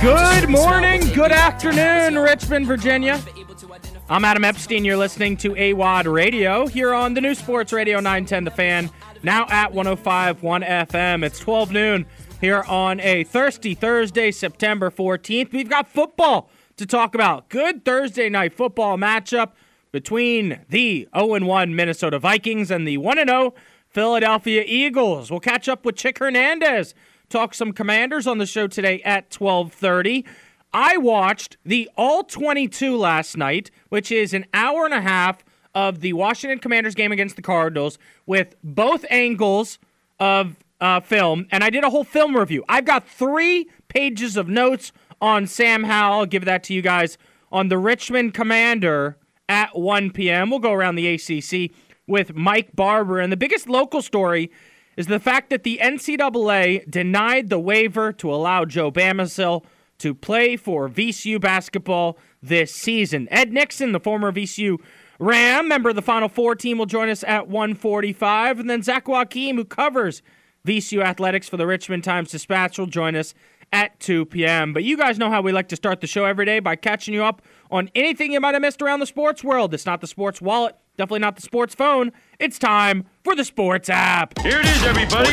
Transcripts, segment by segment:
Good morning, good afternoon, Richmond, Virginia. I'm Adam Epstein. You're listening to AWadd Radio here on the new Sports Radio 910 The Fan, now at 105.1 FM. It's 12 noon here on a thirsty Thursday, September 14th. We've got football to talk about. Good Thursday night football matchup between the 0 1 Minnesota Vikings and the 1 0 Philadelphia Eagles. We'll catch up with Chick Hernandez talk some commanders on the show today at 1230 i watched the all 22 last night which is an hour and a half of the washington commanders game against the cardinals with both angles of uh, film and i did a whole film review. I've got three pages of notes on sam howell. I'll give that to you guys on the richmond commander at 1 p.m we'll go around the acc with mike barber. And the biggest local story is the fact that the NCAA denied the waiver to allow Joe Bamisile to play for VCU basketball this season. Ed Nixon, the former VCU Ram, member of the Final Four team, will join us at 145. And then Zach Joachim, who covers VCU athletics for the Richmond Times Dispatch, will join us at 2 p.m. But you guys know how we like to start the show every day by catching you up on anything you might have missed around the sports world. It's not the sports wallet, definitely not the sports phone. It's time for the sports app. Here it is, everybody.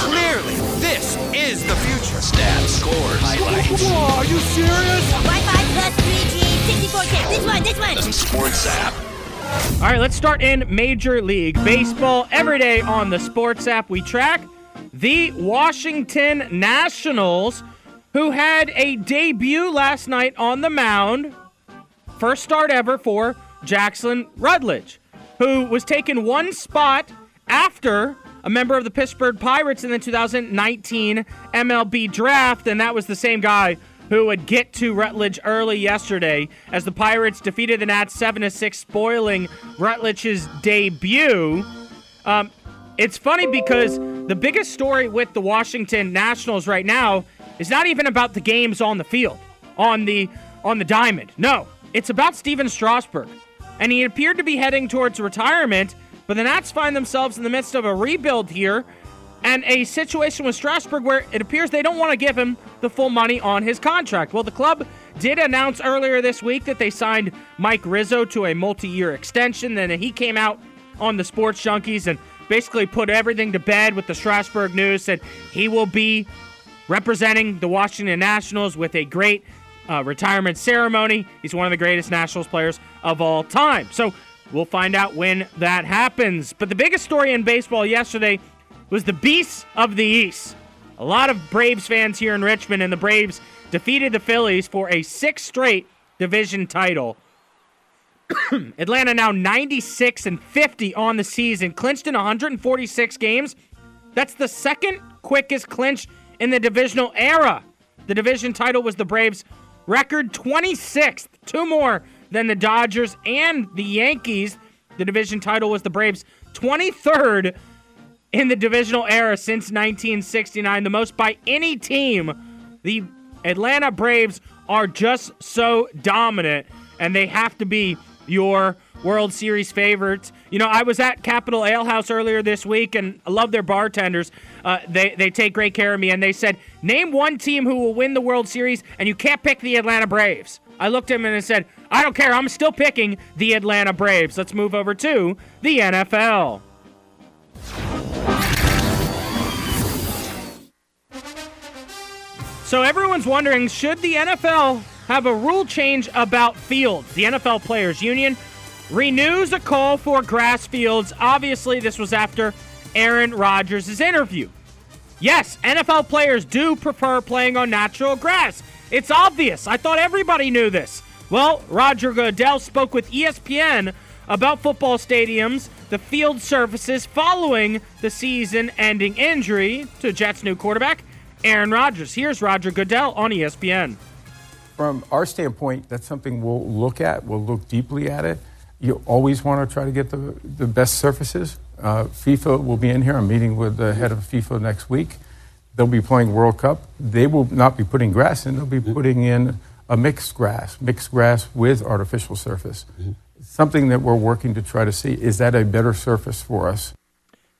Clearly, this is the future. Stats, scores, highlights. Whoa, are you serious? Wi-Fi plus 3G, 64K. This one, this one. The sports app. All right, let's start in Major League Baseball. Every day on the sports app, we track the Washington Nationals, who had a debut last night on the mound. First start ever for Jackson Rutledge, who was taken one spot after a member of the Pittsburgh Pirates in the 2019 MLB draft, and that was the same guy who would get to Rutledge early yesterday as the Pirates defeated the Nats 7 6, spoiling Rutledge's debut. Um, it's funny because the biggest story with the Washington Nationals right now is not even about the games on the field, on the on the diamond. No, it's about Stephen Strasburg. And he appeared to be heading towards retirement, but the Nats find themselves in the midst of a rebuild here and a situation with Strasburg where it appears they don't want to give him the full money on his contract. Well, the club did announce earlier this week that they signed Mike Rizzo to a multi year extension. Then he came out on the Sports Junkies and basically put everything to bed with the Strasburg news, said he will be representing the Washington Nationals with a great uh, retirement ceremony. He's one of the greatest Nationals players of all time. So we'll find out when that happens. But the biggest story in baseball yesterday was the Beasts of the East. A lot of Braves fans here in Richmond, and the Braves defeated the Phillies for a sixth straight division title. Atlanta now 96 and 50 on the season, clinched in 146 games. That's the second quickest clinch in the divisional era. The division title was the Braves' record 26th, two more than the Dodgers and the Yankees. The division title was the Braves' 23rd in the divisional era since 1969, the most by any team. The Atlanta Braves are just so dominant, and they have to be your World Series favorites. You know, I was at Capital Ale House earlier this week, and I love their bartenders. Uh, they they take great care of me, and they said, "Name one team who will win the World Series, and you can't pick the Atlanta Braves." I looked at him and I said, "I don't care. I'm still picking the Atlanta Braves." Let's move over to the NFL. So everyone's wondering, should the NFL have a rule change about fields? The NFL Players Union renews a call for grass fields. Obviously, this was after Aaron Rodgers' interview. Yes, NFL players do prefer playing on natural grass. It's obvious. I thought everybody knew this. Well, Roger Goodell spoke with ESPN about football stadiums, the field surfaces following the season ending injury to Jets' new quarterback, Aaron Rodgers. Here's Roger Goodell on ESPN. From our standpoint, that's something we'll look at. We'll look deeply at it. You always want to try to get the, the best surfaces. Uh, FIFA will be in here. I'm meeting with the head of FIFA next week. They'll be playing World Cup. They will not be putting grass in. They'll be putting in a mixed grass, mixed grass with artificial surface. Something that we're working to try to see is that a better surface for us?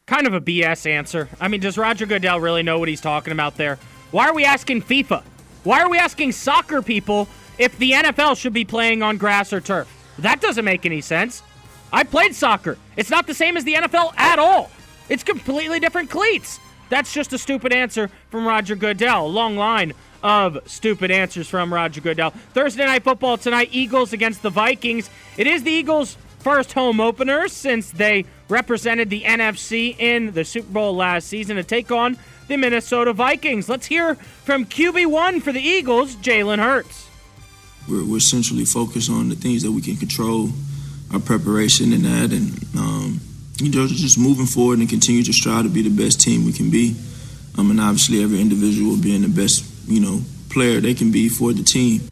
Kind of a BS answer. I mean, does Roger Goodell really know what he's talking about there? Why are we asking FIFA? Why are we asking soccer people if the NFL should be playing on grass or turf? That doesn't make any sense. I played soccer. It's not the same as the NFL at all. It's completely different cleats. That's just a stupid answer from Roger Goodell. Long line of stupid answers from Roger Goodell. Thursday night football tonight, Eagles against the Vikings. It is the Eagles' first home opener since they represented the NFC in the Super Bowl last season to take on the Minnesota Vikings. Let's hear from QB1 for the Eagles, Jalen Hurts. We're, we're essentially focused on the things that we can control, our preparation and that, and um, you know, just moving forward and continue to strive to be the best team we can be. Um, and obviously, every individual being the best, you know, player they can be for the team.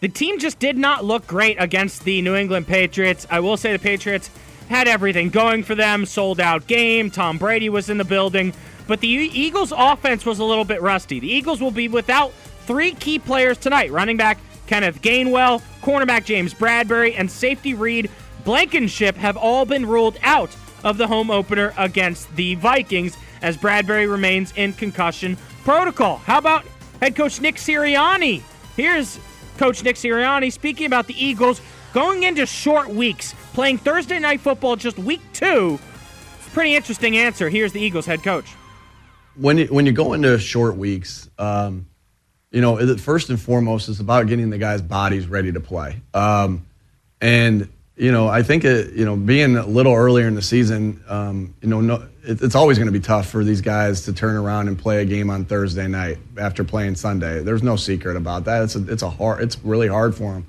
The team just did not look great against the New England Patriots. I will say the Patriots had everything going for them, sold out game. Tom Brady was in the building, but the Eagles' offense was a little bit rusty. The Eagles will be without three key players tonight running back Kenneth Gainwell, cornerback James Bradberry, and safety Reed Blankenship have all been ruled out of the home opener against the Vikings as Bradberry remains in concussion protocol. How about head coach Nick Sirianni? Here's coach Nick Sirianni speaking about the Eagles going into short weeks, playing Thursday night football just week two? It's a Pretty interesting answer. Here's the Eagles head coach. When you, when you go into short weeks, um, you know, first and foremost, it's about getting the guys' bodies ready to play. Um, and you know, I think it, you know, being a little earlier in the season, um, you know, no, it, it's always going to be tough for these guys to turn around and play a game on Thursday night after playing Sunday. There's no secret about that. It's a, it's a hard, it's really hard for them.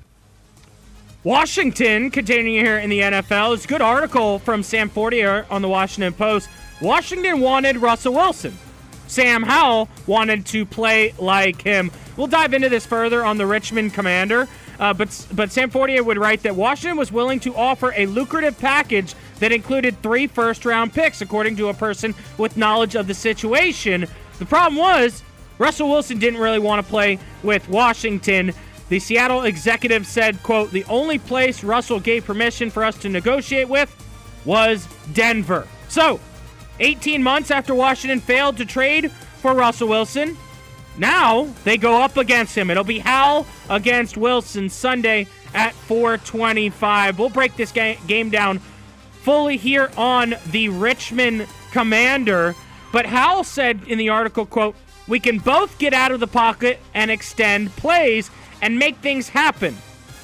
Washington, continuing here in the NFL, it's a good article from Sam Fortier on the Washington Post. Washington wanted Russell Wilson. Sam Howell wanted to play like him. We'll dive into this further on the Richmond Commander. Uh, but but Sam Fortier would write that Washington was willing to offer a lucrative package that included three first round picks, according to a person with knowledge of the situation. The problem was Russell Wilson didn't really want to play with Washington. The Seattle executive said, quote, the only place Russell gave permission for us to negotiate with was Denver. So, 18 months after Washington failed to trade for Russell Wilson, now they go up against him. It'll be Howell against Wilson Sunday at 425. We'll break this ga- game down fully here on the Richmond Commander. But Howell said in the article, quote, we can both get out of the pocket and extend plays and make things happen.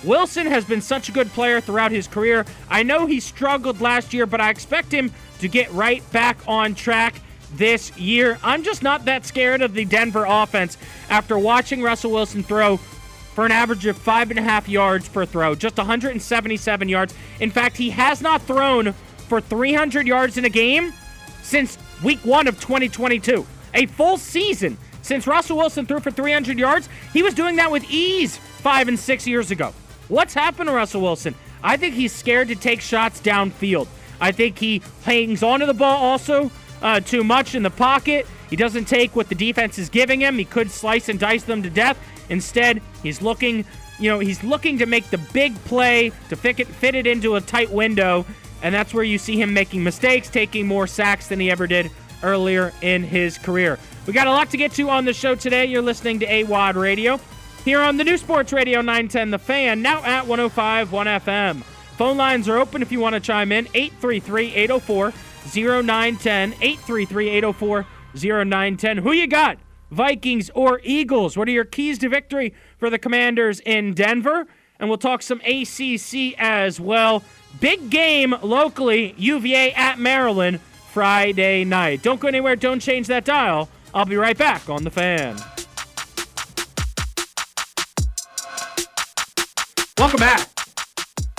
Wilson has been such a good player throughout his career. I know he struggled last year, but I expect him to get right back on track this year. I'm just not that scared of the Denver offense after watching Russell Wilson throw for an average of five and a half yards per throw, just 177 yards. In fact, he has not thrown for 300 yards in a game since week one of 2022. A full season since Russell Wilson threw for 300 yards. He was doing that with ease five and six years ago. What's happened to Russell Wilson? I think he's scared to take shots downfield. I think he hangs onto the ball also uh, too much in the pocket. He doesn't take what the defense is giving him. He could slice and dice them to death. Instead, he's looking, you know, he's looking to make the big play to fit it, fit it into a tight window, and that's where you see him making mistakes, taking more sacks than he ever did earlier in his career. We got a lot to get to on the show today. You're listening to AWadd Radio here on the new Sports Radio 910 The Fan, now at 105 1 FM. Phone lines are open if you want to chime in 833 804 0910 833 804 0910. Who you got? Vikings or Eagles? What are your keys to victory for the Commanders in Denver? And we'll talk some ACC as well. Big game locally, UVA at Maryland Friday night. Don't go anywhere, don't change that dial. I'll be right back on the fan. Welcome back.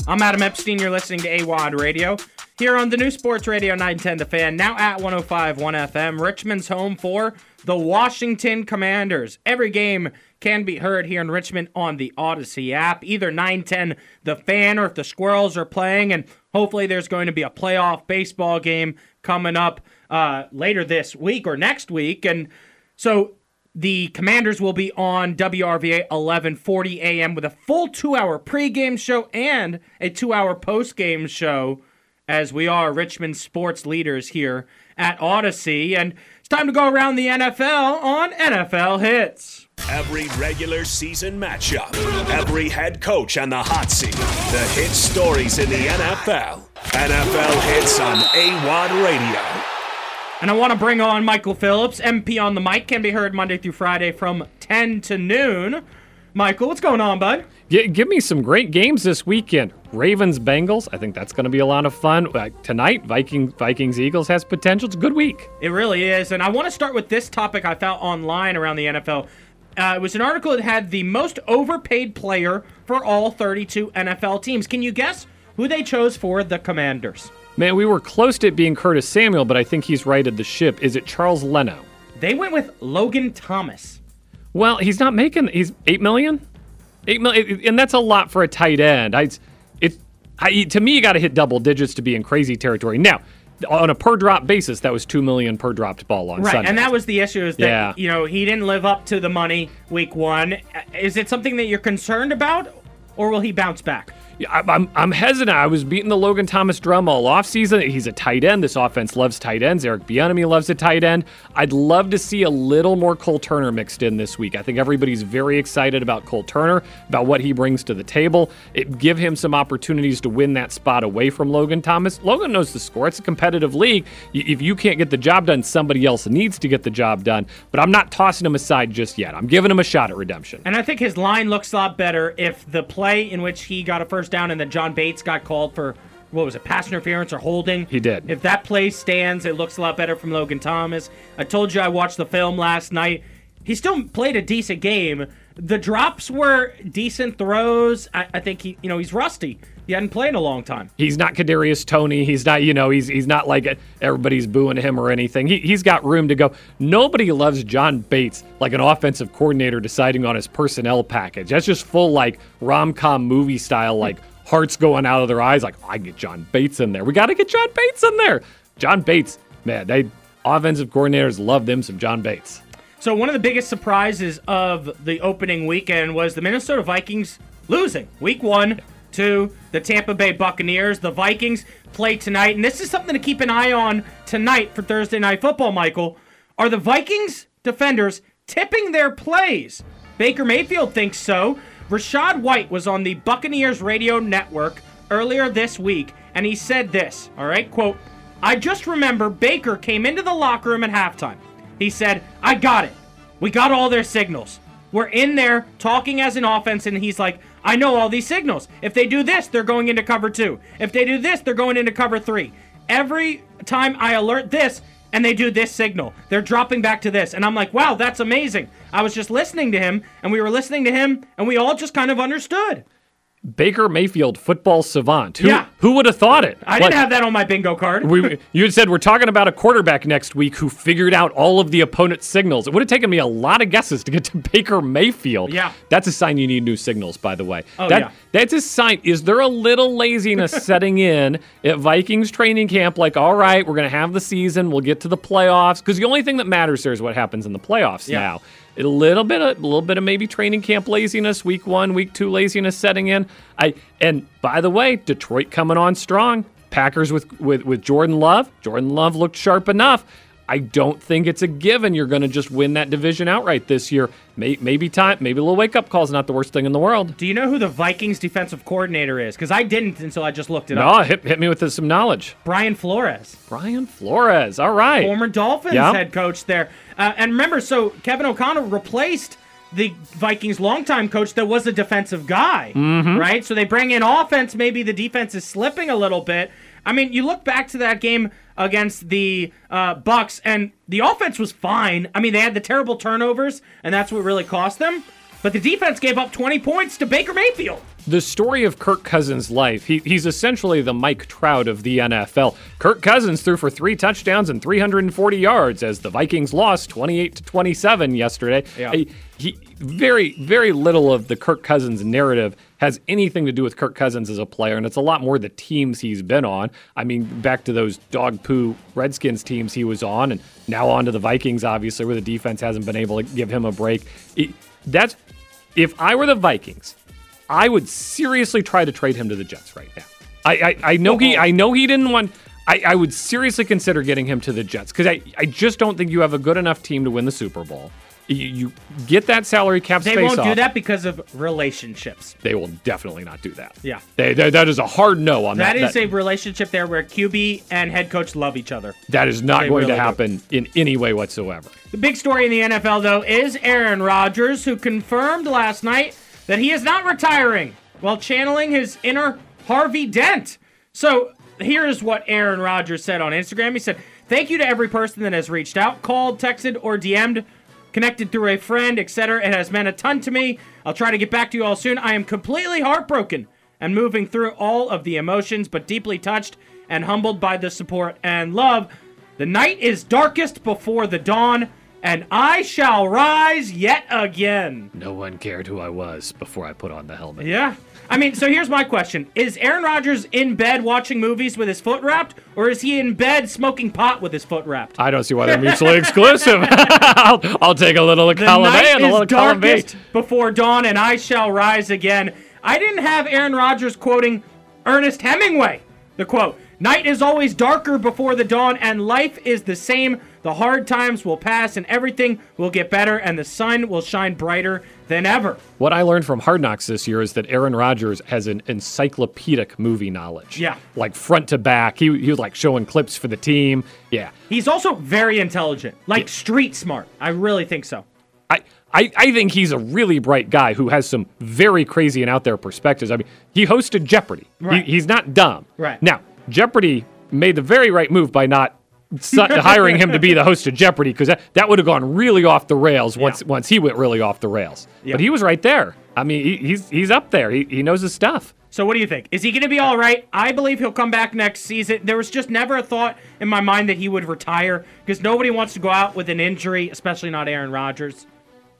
I'm Adam Epstein. You're listening to AWadd Radio here on the new Sports Radio 910 The Fan, now at 105 1 FM. Richmond's home for the Washington Commanders. Every game can be heard here in Richmond on the Odyssey app, either 910 The Fan or if the Squirrels are playing. And hopefully there's going to be a playoff baseball game coming up uh, later this week or next week. And so the Commanders will be on WRVA 11:40 a.m. with a full two-hour pregame show and a two-hour postgame show as we are Richmond sports leaders here at Odyssey. And it's time to go around the NFL on NFL Hits. Every regular season matchup, every head coach on the hot seat, the hit stories in the NFL. NFL hits on AWadd Radio. And I want to bring on Michael Phillips, MP on the mic, can be heard Monday through Friday from 10 to noon. Michael, what's going on, bud? G- give me some great games this weekend. Ravens Bengals. I think that's going to be a lot of fun. Uh, tonight, Viking Vikings Eagles has potential. It's a good week. It really is. And I want to start with this topic I found online around the NFL. Uh, it was an article that had the most overpaid player for all 32 NFL teams. Can you guess who they chose for the Commanders? Man, we were close to it being Curtis Samuel, but I think he's righted the ship. Is it Charles Leno? They went with Logan Thomas. Well, he's not making. He's eight million, eight million, and that's a lot for a tight end. I, it, I, to me, you got to hit double digits to be in crazy territory. Now, on a per drop basis, that was two million per dropped ball on Right, Sunday. and that was the issue is that Yeah. you know he didn't live up to the money week one. Is it something that you're concerned about, or will he bounce back? I'm, I'm hesitant. I was beating the Logan Thomas drum all offseason. He's a tight end. This offense loves tight ends. Eric Bieniemy loves a tight end. I'd love to see a little more Cole Turner mixed in this week. I think everybody's very excited about Cole Turner, about what he brings to the table. It give him some opportunities to win that spot away from Logan Thomas. Logan knows the score. It's a competitive league. If you can't get the job done, somebody else needs to get the job done. But I'm not tossing him aside just yet. I'm giving him a shot at redemption. And I think his line looks a lot better if the play in which he got a first down and then John Bates got called for what was it, pass interference or holding? He did. If that play stands, it looks a lot better from Logan Thomas. I told you I watched the film last night. He still played a decent game. The drops were decent throws. I, I think he, you know, he's rusty. He hadn't played in a long time. He's not Kadarius Toney. He's not, you know, he's he's not like everybody's booing him or anything. He, he's got room to go. Nobody loves John Bates like an offensive coordinator deciding on his personnel package. That's just full like rom com movie style, like hearts going out of their eyes. Like I get John Bates in there. We got to get John Bates in there. John Bates, man, they offensive coordinators love them some John Bates. So one of the biggest surprises of the opening weekend was the Minnesota Vikings losing week one to the Tampa Bay Buccaneers. The Vikings play tonight, and this is something to keep an eye on tonight for Thursday Night Football. Michael, are the Vikings defenders tipping their plays? Baker Mayfield thinks so. Rachaad White was on the Buccaneers radio network earlier this week, and he said this. All right, quote. I just remember Baker came into the locker room at halftime. He said, I got it. We got all their signals. We're in there talking as an offense, and he's like, I know all these signals. If they do this, they're going into cover two. If they do this, they're going into cover three. Every time I alert this, and they do this signal, they're dropping back to this. And I'm like, wow, that's amazing. I was just listening to him, and we were listening to him, and we all just kind of understood. Baker Mayfield, football savant. Who, Yeah. who would have thought it? I Like- didn't have that on my bingo card. we, you had said we're talking about a quarterback next week who figured out all of the opponent's signals. It would have taken me a lot of guesses to get to Baker Mayfield. Yeah. That's a sign you need new signals, by the way. Oh, that, yeah. That's a sign. Is there a little laziness setting in at Vikings training camp? Like, all right, we're going to have the season. We'll get to the playoffs. Because the only thing that matters there is what happens in the playoffs Yeah. now. A little bit, of, a little bit of maybe training camp laziness, week one, week two laziness setting in. I and by the way, Detroit coming on strong. Packers with with with Jordan Love. Jordan Love looked sharp enough. I don't think it's a given you're going to just win that division outright this year. May, maybe time, maybe a little wake up call is not the worst thing in the world. Do you know who the Vikings defensive coordinator is? Because I didn't until I just looked it No, up. hit, hit me with some knowledge. Brian Flores. Brian Flores. All right. former Dolphins Yeah. head coach there. Uh, and remember, so Kevin O'Connell replaced the Vikings' longtime coach that was a defensive guy, Mm-hmm. right? So they bring in offense. Maybe the defense is slipping a little bit. I mean, you look back to that game against the uh, Bucks, and the offense was fine. I mean, they had the terrible turnovers, and that's what really cost them. But the defense gave up 20 points to Baker Mayfield. the story of Kirk Cousins' life. He, he's essentially the Mike Trout of the NFL. Kirk Cousins threw for three touchdowns and 340 yards as the Vikings lost 28 to 27 yesterday. Yeah. He, he- very very little of the Kirk Cousins narrative has anything to do with Kirk Cousins as a player, and it's a lot more the teams he's been on. I mean, back to those dog poo Redskins teams he was on, and now on to the Vikings, obviously, where the defense hasn't been able to give him a break. It- that's if I were the Vikings, I would seriously try to trade him to the Jets right now. I I, I know he I know he didn't want. I, I would seriously consider getting him to the Jets because I, I just don't think you have a good enough team to win the Super Bowl. You, you get that salary cap space. They won't do that because of relationships. They will definitely not do that. Yeah. They, they- that is a hard no on that. That is a relationship there where QB and head coach love each other. that is not they going really to do. happen in any way whatsoever. The big story in the NFL, though, is Aaron Rodgers, who confirmed last night that he is not retiring while channeling his inner Harvey Dent. So here's what Aaron Rodgers said on Instagram. He said, Thank you to every person that has reached out, called, texted, or DM'd, connected through a friend, etc. It has meant a ton to me. I'll try to get back to you all soon. I am completely heartbroken and moving through all of the emotions, but deeply touched and humbled by the support and love. The night is darkest before the dawn, and I shall rise yet again. No one cared who I was before I put on the helmet. Yeah. I mean, so here's my question. Is Aaron Rodgers in bed watching movies with his foot wrapped, or is he in bed smoking pot with his foot wrapped? I don't see why they're mutually exclusive. I'll, I'll take a little of The column A night and a little column B. before dawn, and I shall rise again. I didn't have Aaron Rodgers quoting Ernest Hemingway. The quote: "Night is always darker before the dawn, and life is the same. The hard times will pass, and everything will get better, and the sun will shine brighter than ever." What I learned from Hard Knocks this year is that Aaron Rodgers has an encyclopedic movie knowledge. Yeah. Like front to back. He, he was like showing clips for the team. Yeah. He's also very intelligent, like street smart. I really think so. I, I, I think he's a really bright guy who has some very crazy and out there perspectives. I mean, he hosted Jeopardy. Right. He, he's not dumb. Right. Now, Jeopardy made the very right move by not hiring him to be the host of Jeopardy because that, that would have gone really off the rails once once he went really off the rails. Yeah. But he was right there. I mean, he, he's he's up there. He, he knows his stuff. So what do you think? Is he going to be all right? I believe he'll come back next season. There was just never a thought in my mind that he would retire because nobody wants to go out with an injury, especially not Aaron Rodgers.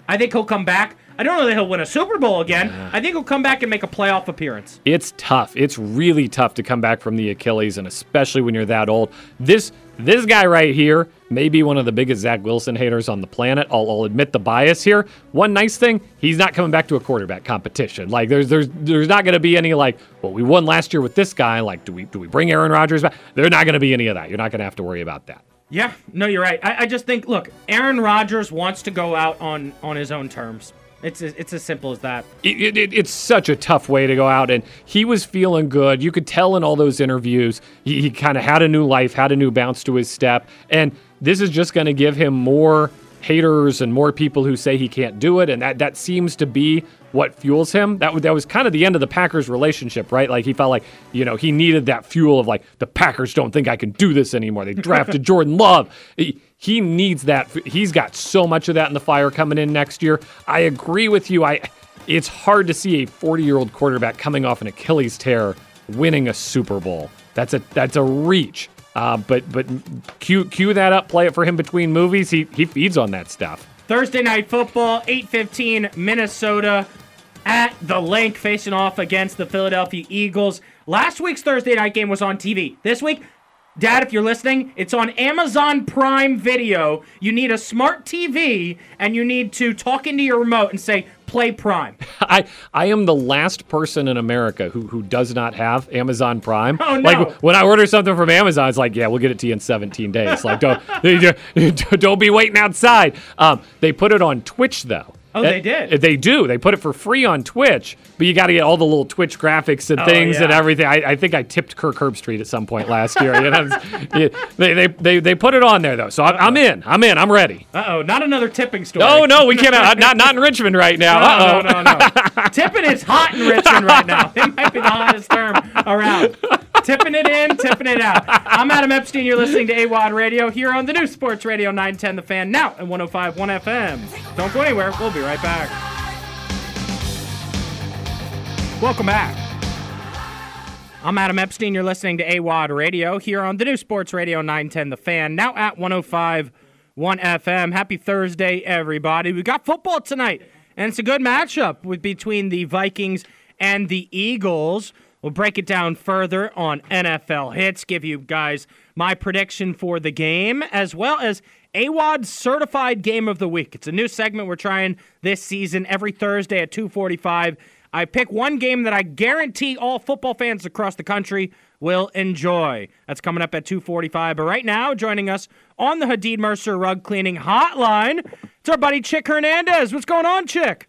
I think he'll come back. I don't know that he'll win a Super Bowl again. I think he'll come back and make a playoff appearance. It's tough. It's really tough to come back from the Achilles, and especially when you're that old. This this guy right here may be one of the biggest Zach Wilson haters on the planet. I'll, I'll admit the bias here. One nice thing, he's not coming back to a quarterback competition. Like there's there's there's not going to be any like, well, we won last year with this guy. Like, do we do we bring Aaron Rodgers back? There's not going to be any of that. You're not going to have to worry about that. Yeah, no, you're right. I, I just think, look, Aaron Rodgers wants to go out on on his own terms. It's it's as simple as that. it, it, it's such a tough way to go out and he was feeling good. You could tell in all those interviews he, he kind of had a new life had a new bounce to his step and this is just going to give him more haters and more people who say he can't do it and that, that seems to be what fuels him. That, was- that was kind of the end of the packers relationship right? Like he felt like you know he needed that fuel of like the packers don't think i can do this anymore. They drafted jordan love. He, he needs that he's got so much of that in the fire coming in next year i agree with you i it's hard to see a 40 year old quarterback coming off an Achilles tear winning a Super Bowl. That's a that's a reach. Uh, but but cue cue that up, play it for him between movies. He he feeds on that stuff. Thursday night football, 8:15 Minnesota at the Linc facing off against the Philadelphia Eagles. Last week's Thursday night game was on TV. This week, Dad, if you're listening, it's on Amazon Prime Video. You need a smart TV and you need to talk into your remote and say play Prime. I I am the last person in America who who does not have Amazon Prime. Oh, no. Like when I order something from Amazon, it's like, yeah, we'll get it to you in 17 days. Like don't don't be waiting outside. Um, they put it on Twitch though. Oh, they Uh, did? They do. They put it for free on Twitch, but you got to get all the little Twitch graphics and Oh, things and everything. I, I think I tipped Kirk Herbstreit at some point last year. You know, they, they, they, they put it on there though, so I'm, I'm in. I'm in. I'm ready. Uh oh, not another tipping story. Oh no, we can't. uh, not not in Richmond right now. Uh No, no, no, no. tipping is hot in Richmond right now. It might be the hottest term around. Tipping it in, tipping it out. I'm Adam Epstein. You're listening to AWadd Radio here on the new Sports Radio 910 The Fan, now at 105.1 FM. Don't go anywhere. We'll be right back. Welcome back. I'm Adam Epstein. You're listening to AWadd Radio here on the new Sports Radio 910 The Fan, now at 105.1 FM. Happy Thursday, everybody. We got football tonight, and it's a good matchup with between the Vikings and the Eagles. We'll break it down further on NFL Hits, give you guys my prediction for the game, as well as AWadd's certified game of the week. It's a new segment we're trying this season every Thursday at 245. I pick one game that I guarantee all football fans across the country will enjoy. That's coming up at 2:45. But right now, joining us on the Hadid Mercer Rug Cleaning Hotline, it's our buddy Chick Hernandez. What's going on, Chick?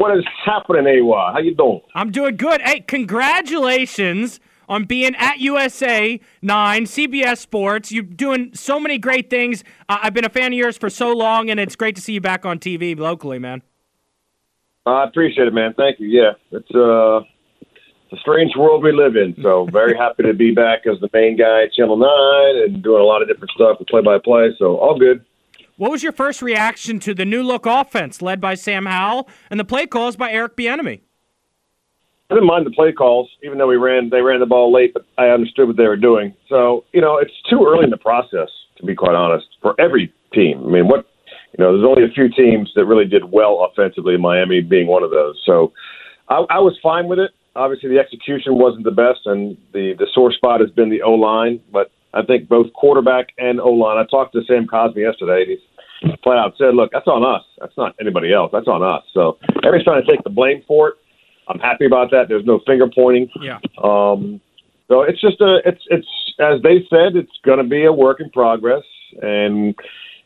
What is happening, AWA? How you doing? I'm doing good. Hey, congratulations on being at USA 9, CBS Sports. You're doing so many great things. Uh, I've been a fan of yours for so long, and it's great to see you back on TV locally, man. I appreciate it, man. Thank you. Yeah, it's uh, it's a strange world we live in. So very happy to be back as the main guy at Channel Nine and doing a lot of different stuff with play by play. So all good. What was your first reaction to the new look offense led by Sam Howell and the play calls by Eric Bieniemy? I didn't mind the play calls, even though we ran they ran the ball late, but I understood what they were doing. So you know, it's too early in the process to be quite honest for every team. I mean, what you know, there's only a few teams that really did well offensively, Miami being one of those. So I, I was fine with it. Obviously, the execution wasn't the best, and the the sore spot has been the O line. But I think both quarterback and O line. I talked to Sam Cosmi yesterday. He's flat out said, "Look, that's on us. That's not anybody else. That's on us." So everybody's trying to take the blame for it. I'm happy about that. There's no finger pointing. Yeah. Um, so it's just a it's it's as they said, it's going to be a work in progress, and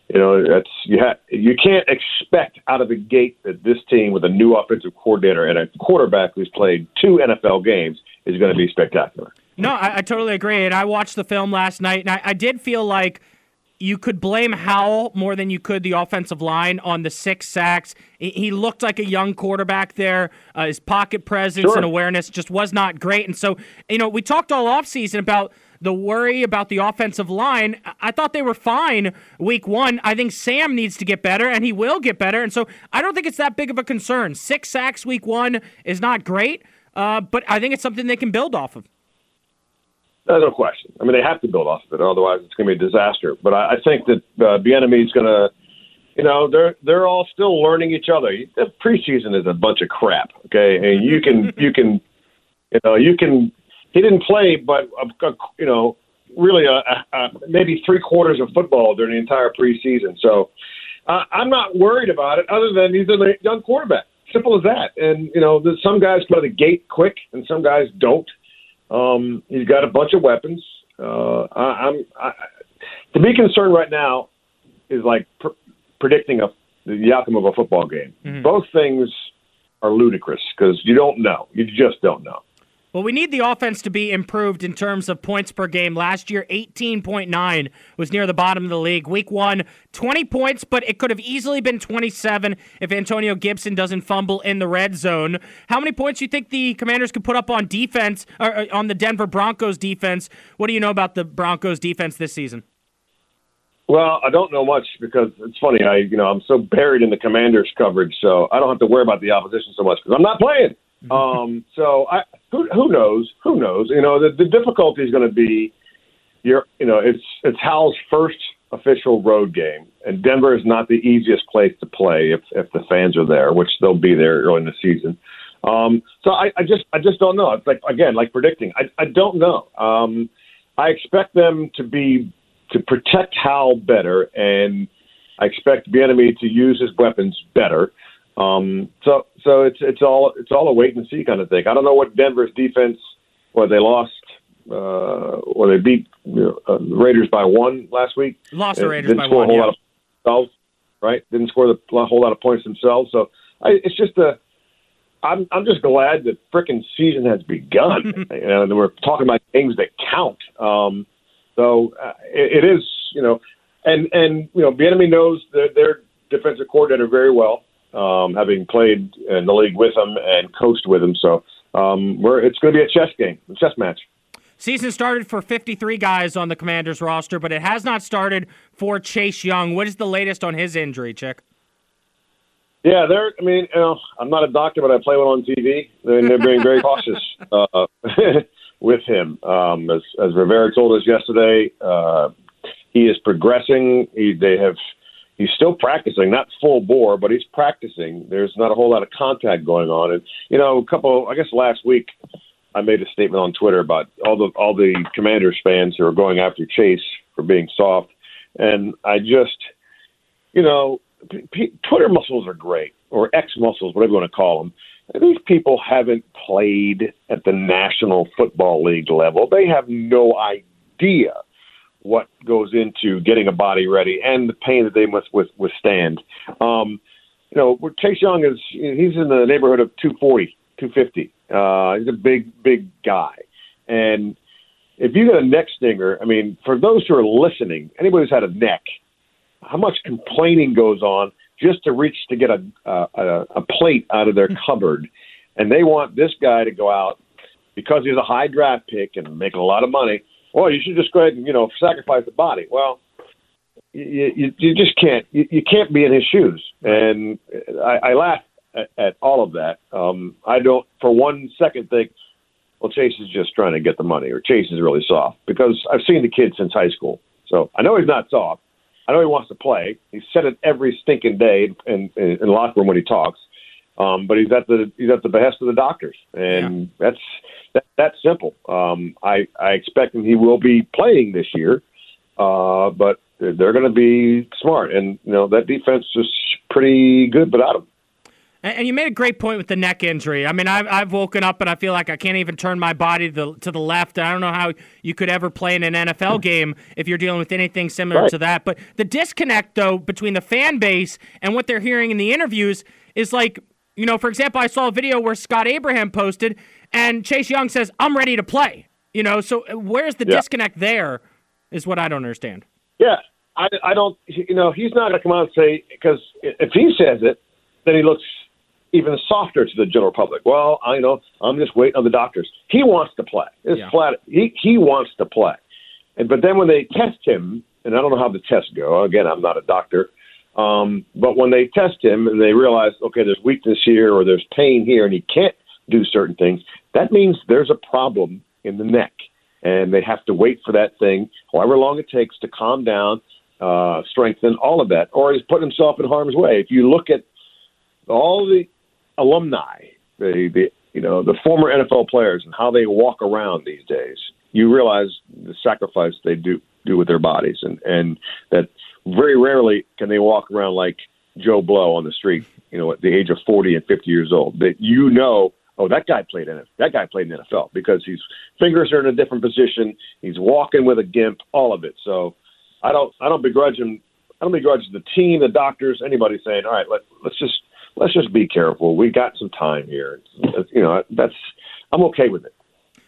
you know that's you ha- you can't expect out of the gate that this team with a new offensive coordinator and a quarterback who's played two NFL games is going to be spectacular. No, I, I totally agree. And I watched the film last night, and I, I did feel like you could blame Howell more than you could the offensive line on the six sacks. He, looked like a young quarterback there. Uh, his pocket presence Sure. and awareness just was not great. And so, you know, we talked all offseason about the worry about the offensive line. I- I thought they were fine week one. I think Sam needs to get better, and he will get better. And so I don't think it's that big of a concern. Six sacks week one is not great, uh, but I think it's something they can build off of. There's no question. I mean, they have to build off of it, otherwise it's going to be a disaster. But I, I think that uh, Bieniemy is going to, you know, they're they're all still learning each other. The preseason is a bunch of crap. Okay, and you can you can, you know, you can. He didn't play, but uh, you know, really, uh, uh, maybe three quarters of football during the entire preseason. So uh, I'm not worried about it, other than he's a young quarterback. Simple as that. And you know, some guys go to the gate quick, and some guys don't. Um, he's got a bunch of weapons. Uh, I, I'm I, to be concerned right now is like pr- predicting a the outcome of a football game. Both things are ludicrous because you don't know. You just don't know. Well, we need the offense to be improved in terms of points per game. Last year, 18.9 was near the bottom of the league. Week one, 20 points, but it could have easily been 27 if Antonio Gibson doesn't fumble in the red zone. How many points do you think the Commanders could put up on defense, or on the Denver Broncos defense? What do you know about the Broncos defense this season? Well, I don't know much because it's funny. I you know I'm so buried in the Commanders coverage, so I don't have to worry about the opposition so much because I'm not playing. Um, so I who who knows who knows you know the, the difficulty is going to be you're you know it's it's Howell's first official road game, and Denver is not the easiest place to play if if the fans are there, which they'll be there early in the season. Um, so I, I just I just don't know. It's like again like predicting. I I don't know. Um, I expect them to be to protect Hal better, and I expect Bieniemy to use his weapons better. Um, so so it's it's all it's all a wait and see kind of thing. I don't know what Denver's defense. Well, they lost. Uh, well, they beat you know, uh, the Raiders by one last week. Lost the Raiders didn't by score one, A whole yeah. lot of themselves, right? Didn't score the, a whole lot of points themselves. So I, it's just a. I'm I'm just glad the frickin' season has begun. and we're talking about games that count. Um, so uh, it, it is, you know, and and you know, Bieniemy knows their, their defensive coordinator very well, um, having played in the league with him and coached with him. So um, we're it's going to be a chess game, a chess match. Season started for 53 guys on the Commanders roster, but it has not started for Chase Young. What is the latest on his injury, Chick? Yeah, they're. I mean, you know, I'm not a doctor, but I play one on TV. They're, they're being very cautious uh, with him. Um, as as Rivera told us yesterday, uh, he is progressing. He, they have. He's still practicing, not full bore, but he's practicing. There's not a whole lot of contact going on, and you know, a couple. I guess last week, I made a statement on Twitter about all the all the Commanders fans who are going after Chase for being soft, and I just, you know, p- p- Twitter muscles are great, or X muscles, whatever you want to call them. these people haven't played at the National Football League level. They have no idea what goes into getting a body ready and the pain that they must with, withstand. Um, you know, Chase Young is, he's in the neighborhood of 240, 250. Uh, he's a big, big guy. And if you get a neck stinger, I mean, for those who are listening, anybody who's had a neck, how much complaining goes on just to reach to get a, a, a plate out of their cupboard. And they want this guy to go out because he's a high draft pick and making a lot of money. Well, you should just go ahead and, you know, sacrifice the body. Well, you, you, you just can't you, you can't be in his shoes. And I, I laugh at, at all of that. Um, I don't for one second think, well, Chase is just trying to get the money, or Chase is really soft because I've seen the kid since high school, so I know he's not soft. I know he wants to play. He said it every stinking day in, in, in locker room when he talks. Um, but he's at the he's at the behest of the doctors, and yeah. that's that, that's simple. Um, I I expect him he will be playing this year, uh, but they're going to be smart, and you know that defense is pretty good without him. And you made a great point with the neck injury. I mean, I've, I've woken up and I feel like I can't even turn my body to the, to the left. I don't know how you could ever play in an NFL game if you're dealing with anything similar right. to that. But the disconnect, though, between the fan base and what they're hearing in the interviews is like, you know, for example, I saw a video where Scott Abraham posted and Chase Young says, I'm ready to play. You know, so uh, where's the yeah. disconnect there is what I don't understand. Yeah. I, I don't, you know, he's not going to come out and say, because if he says it, then he looks even softer to the general public. Well, I know I'm just waiting on the doctors. He wants to play. It's yeah. flat. He he wants to play. And but then when they test him, and I don't know how the tests go. Again, I'm not a doctor. Um, but when they test him and they realize, okay, there's weakness here or there's pain here, and he can't do certain things, that means there's a problem in the neck, and they have to wait for that thing, however long it takes, to calm down, uh, strengthen, all of that, or he's put himself in harm's way. If you look at all the alumni, the, the you know the former NFL players and how they walk around these days, you realize the sacrifice they do do with their bodies, and and that very rarely can they walk around like Joe Blow on the street, you know, at the age of forty and fifty years old. That you know, oh, that guy played in it. That guy played in the NFL because his fingers are in a different position. He's walking with a gimp, all of it. So I don't I don't begrudge him. I don't begrudge the team, the doctors, anybody saying, all right, let, let's just let's just be careful. We got some time here. You know, that's I'm okay with it.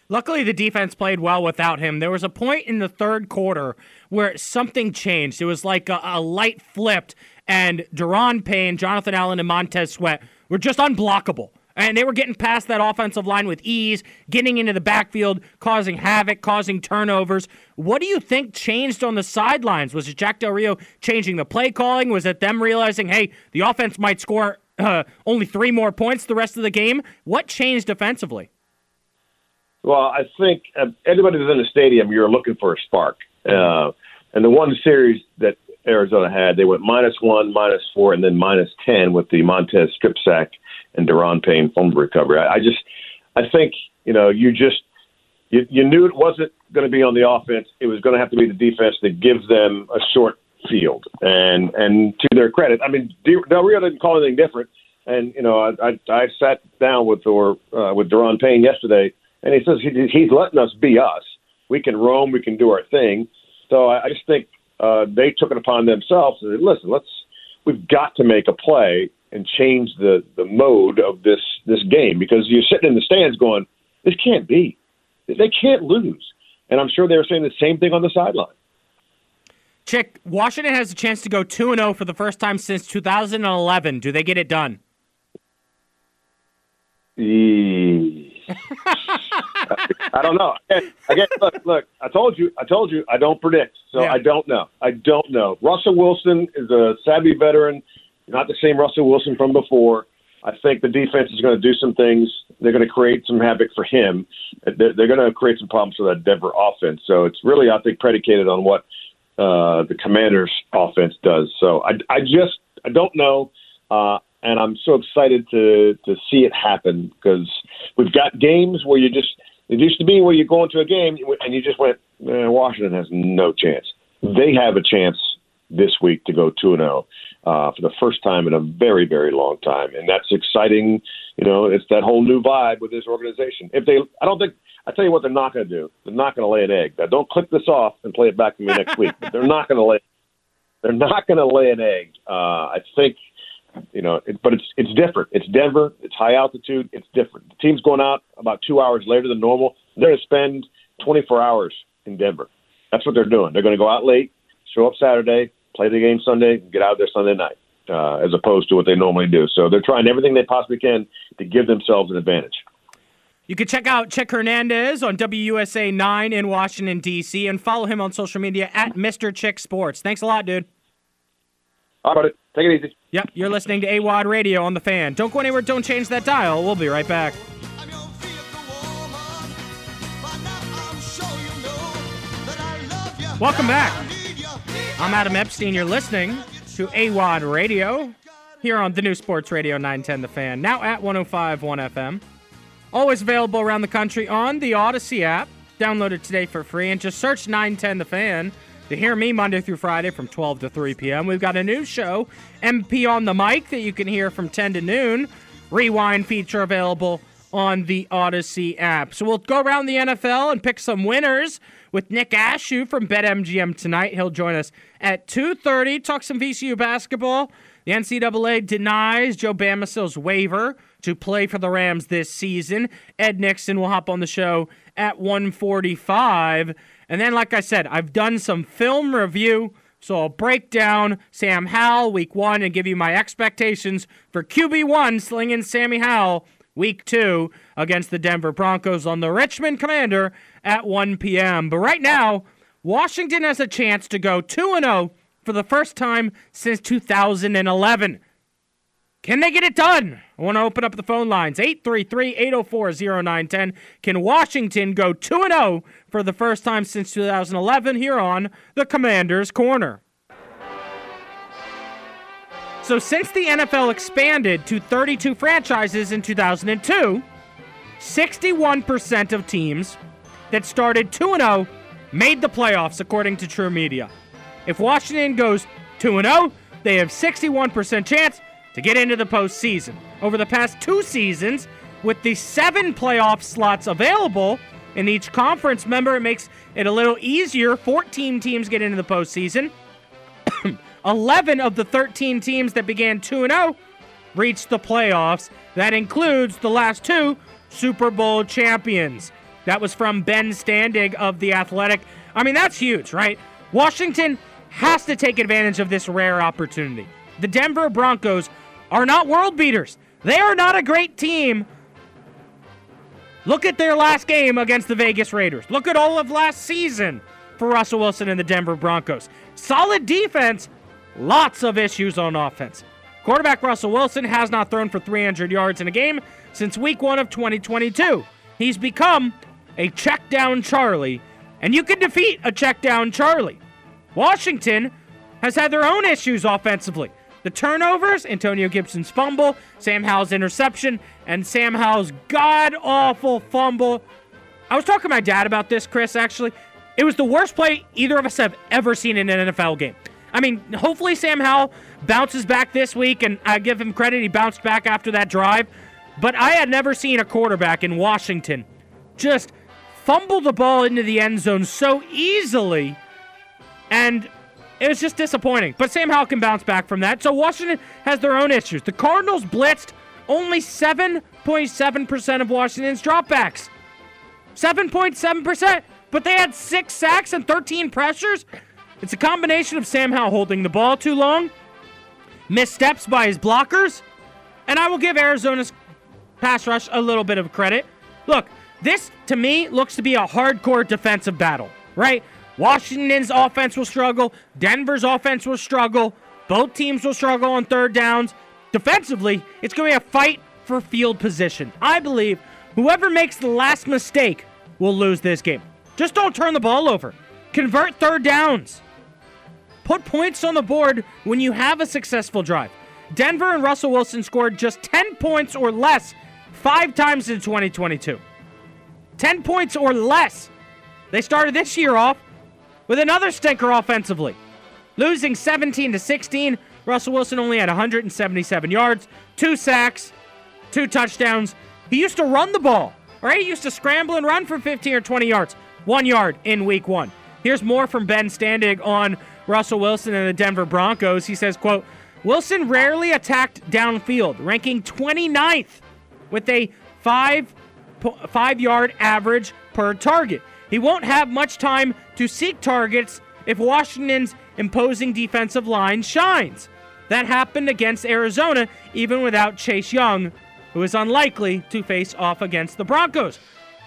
Luckily, the defense played well without him. There was a point in the third quarter where something changed. It was like a, a light flipped, and Daron Payne, Jonathan Allen, and Montez Sweat were just unblockable. And they were getting past that offensive line with ease, getting into the backfield, causing havoc, causing turnovers. What do you think changed on the sidelines? Was it Jack Del Rio changing the play calling? Was it them realizing, hey, the offense might score uh, only three more points the rest of the game. What changed defensively? Well, I think uh, anybody that's in the stadium, you're looking for a spark. Uh, and the one series that Arizona had, they went minus one, minus four, and then minus ten with the Montez strip sack and Daron Payne fumble recovery. I, I just, I think you know, you just you, you knew it wasn't going to be on the offense. It was going to have to be the defense that gives them a short field. And and to their credit, I mean, Del Rio didn't call anything different. And you know, I I, I sat down with or uh, with Daron Payne yesterday, and he says he, he's letting us be us. We can roam, we can do our thing. So I, I just think uh, they took it upon themselves and said, listen, let's we've got to make a play and change the the mode of this this game because you're sitting in the stands going, this can't be, they can't lose. And I'm sure they were saying the same thing on the sideline. Chick, Washington has a chance to go 2 0 for the first time since 2011. Do they get it done? I don't know. Again, look, look. I told you. I told you. I don't predict, so yeah. I don't know. I don't know. Russell Wilson is a savvy veteran, not the same Russell Wilson from before. I think the defense is going to do some things. They're going to create some havoc for him. They're, they're going to create some problems for that Denver offense. So it's really, I think, predicated on what uh, the Commanders' offense does. So I, I just I don't know, uh, and I'm so excited to to see it happen because we've got games where you just it used to be where you go into a game and you just went, Washington has no chance. They have a chance this week to go 2 and 0 uh, for the first time in a very, very long time. And that's exciting. You know, it's that whole new vibe with this organization. If they, I don't think, I tell you what, they're not going to do. They're not going to lay an egg. Now, don't click this off and play it back to me next week. But they're not going to lay. They're not going to lay an egg. Uh, I think, you know, it, but it's it's different. It's Denver. It's high altitude. It's different. The team's going out about two hours later than normal. They're going to spend 24 hours in Denver. That's what they're doing. They're going to go out late, show up Saturday, play the game Sunday, get out there Sunday night, uh, as opposed to what they normally do. So they're trying everything they possibly can to give themselves an advantage. You can check out Chick Hernandez on WUSA 9 in Washington, D.C., and follow him on social media at Mr. Chick Sports. Thanks a lot, dude. All right, buddy. Take it easy. Yep, you're listening to AWadd Radio on the fan. Don't go anywhere, don't change that dial. We'll be right back. Welcome back. I'm Adam Epstein. You're listening to AWadd Radio here on the new Sports Radio 910 The Fan, now at 105.1 FM. Always available around the country on the Audacy app. Download it today for free and just search 910 The Fan to hear me Monday through Friday from 12 to 3 p.m. We've got a new show, MP on the Mic, that you can hear from 10 to noon. Rewind feature available on the Audacy app. So we'll go around the NFL and pick some winners with Nick Ashew from BetMGM tonight. He'll join us at 2.30, talk some VCU basketball. The NCAA denies Joe Bamisile's waiver to play for the Rams this season. Ed Nixon will hop on the show at 145. And then, like I said, I've done some film review, so I'll break down Sam Howell week one and give you my expectations for QB1 slinging Sammy Howell week two against the Denver Broncos on the Richmond Commander at 1 p.m. But right now, Washington has a chance to go 2 0 for the first time since 2011. Can they get it done? I want to open up the phone lines 833 804 0910. Can Washington go 2 0 for the first time since 2011 here on the Commander's Corner? So, since the NFL expanded to 32 franchises in 2002, 61% of teams that started 2 0 made the playoffs, according to TruMedia. If Washington goes 2 0, they have 61% chance to get into the postseason. Over the past two seasons, with the seven playoff slots available in each conference, member, it makes it a little easier. 14 teams get into the postseason. 11 of the 13 teams that began 2 0 reached the playoffs. That includes the last two Super Bowl champions. That was from Ben Standig of The Athletic. I mean, that's huge, right? Washington has to take advantage of this rare opportunity. The Denver Broncos are not world beaters. They are not a great team. Look at their last game against the Vegas Raiders. Look at all of last season for Russell Wilson and the Denver Broncos. Solid defense, lots of issues on offense. Quarterback Russell Wilson has not thrown for 300 yards in a game since week one of 2022. He's become a check down Charlie, and you can defeat a check down Charlie. Washington has had their own issues offensively. The turnovers, Antonio Gibson's fumble, Sam Howell's interception, and Sam Howell's god awful fumble. I was talking to my dad about this, Chris, actually. It was the worst play either of us have ever seen in an NFL game. I mean, hopefully Sam Howell bounces back this week, and I give him credit. He bounced back after that drive. But I had never seen a quarterback in Washington just fumble the ball into the end zone so easily. And it was just disappointing. But Sam Howell can bounce back from that. So Washington has their own issues. The Cardinals blitzed only 7.7% of Washington's dropbacks. 7.7%. But they had six sacks and 13 pressures. It's a combination of Sam Howell holding the ball too long, missteps by his blockers, and I will give Arizona's pass rush a little bit of credit. Look, this to me looks to be a hardcore defensive battle, right? Washington's offense will struggle, Denver's offense will struggle, both teams will struggle on third downs. Defensively, it's going to be a fight for field position. I believe whoever makes the last mistake will lose this game. Just don't turn the ball over. Convert third downs. Put points on the board when you have a successful drive. Denver and Russell Wilson scored just 10 points or less five times in 2022. 10 points or less. They started this year off with another stinker offensively. Losing 17 to 16, Russell Wilson only had 177 yards, two sacks, two touchdowns. He used to run the ball, right? He used to scramble and run for 15 or 20 yards, one yard in week one. Here's more from Ben Standig on Russell Wilson and the Denver Broncos. He says, quote, Wilson rarely attacked downfield, ranking 29th with a five, five yard average per target. He won't have much time to seek targets if Washington's imposing defensive line shines. That happened against Arizona, even without Chase Young, who is unlikely to face off against the Broncos.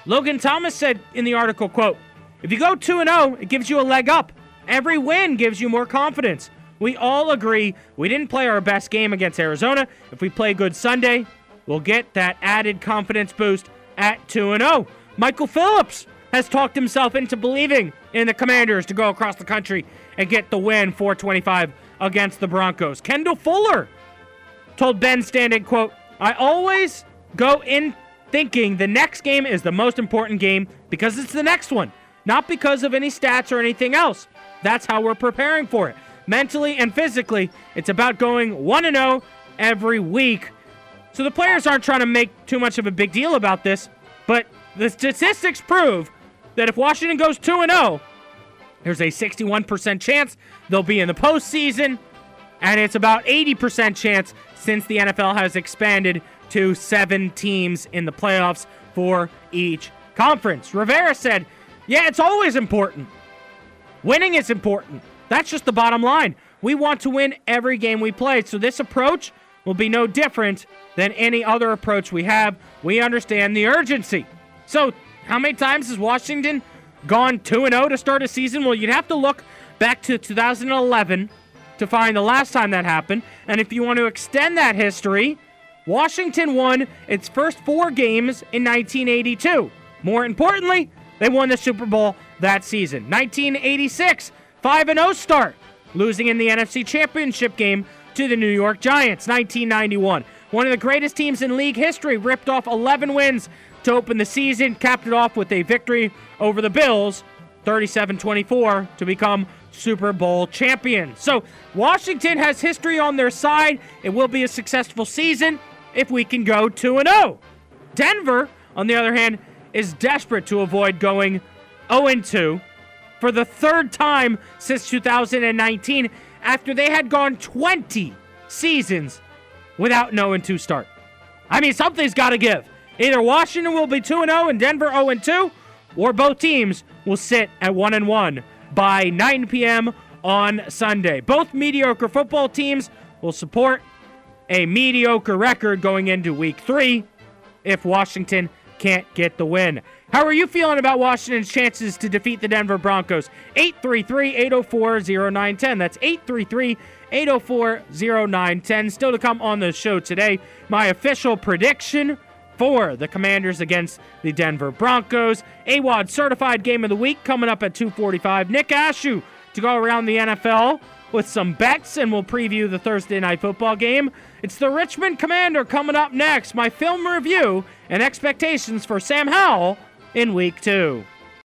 Logan Thomas said in the article, quote, if you go 2 0, it gives you a leg up. Every win gives you more confidence. We all agree we didn't play our best game against Arizona. If we play good Sunday, we'll get that added confidence boost at 2 0. Michael Phillips has talked himself into believing in the Commanders to go across the country and get the win 425 against the Broncos. Kendall Fuller told Ben Standig, quote, I always go in thinking the next game is the most important game because it's the next one, not because of any stats or anything else. That's how we're preparing for it. Mentally and physically, it's about going 1 0 every week. So the players aren't trying to make too much of a big deal about this, but the statistics prove that if Washington goes 2 0, there's a 61% chance they'll be in the postseason, and it's about 80% chance since the NFL has expanded to seven teams in the playoffs for each conference. Rivera said, Yeah, it's always important. Winning is important. That's just the bottom line. We want to win every game we play. So this approach will be no different than any other approach we have. We understand the urgency. So, how many times has Washington gone 2 0 to start a season? Well, you'd have to look back to 2011 to find the last time that happened. And if you want to extend that history, Washington won its first four games in 1982. More importantly, they won the Super Bowl that season. 1986, 5 0 start, losing in the NFC Championship game to the New York Giants. 1991, one of the greatest teams in league history, ripped off 11 wins to open the season, capped it off with a victory over the Bills, 37 24, to become Super Bowl champions. So, Washington has history on their side. It will be a successful season if we can go 2 0. Denver, on the other hand, is desperate to avoid going 0 2 for the third time since 2019 after they had gone 20 seasons without an 0 2 start. I mean, something's got to give. Either Washington will be 2 0 and Denver 0 2, or both teams will sit at 1 1 by 9 p.m. on Sunday. Both mediocre football teams will support a mediocre record going into week three if Washington can't get the win. How are you feeling about Washington's chances to defeat the Denver Broncos? 833 804 0910. That's 833 804 0910. Still to come on the show today, my official prediction for the Commanders against the Denver Broncos. AWadd certified game of the week coming up at 245. Nick Ashew to go around the NFL with some bets, and we'll preview the Thursday night football game. It's the Richmond Commander coming up next. My film review and expectations for Sam Howell in week two.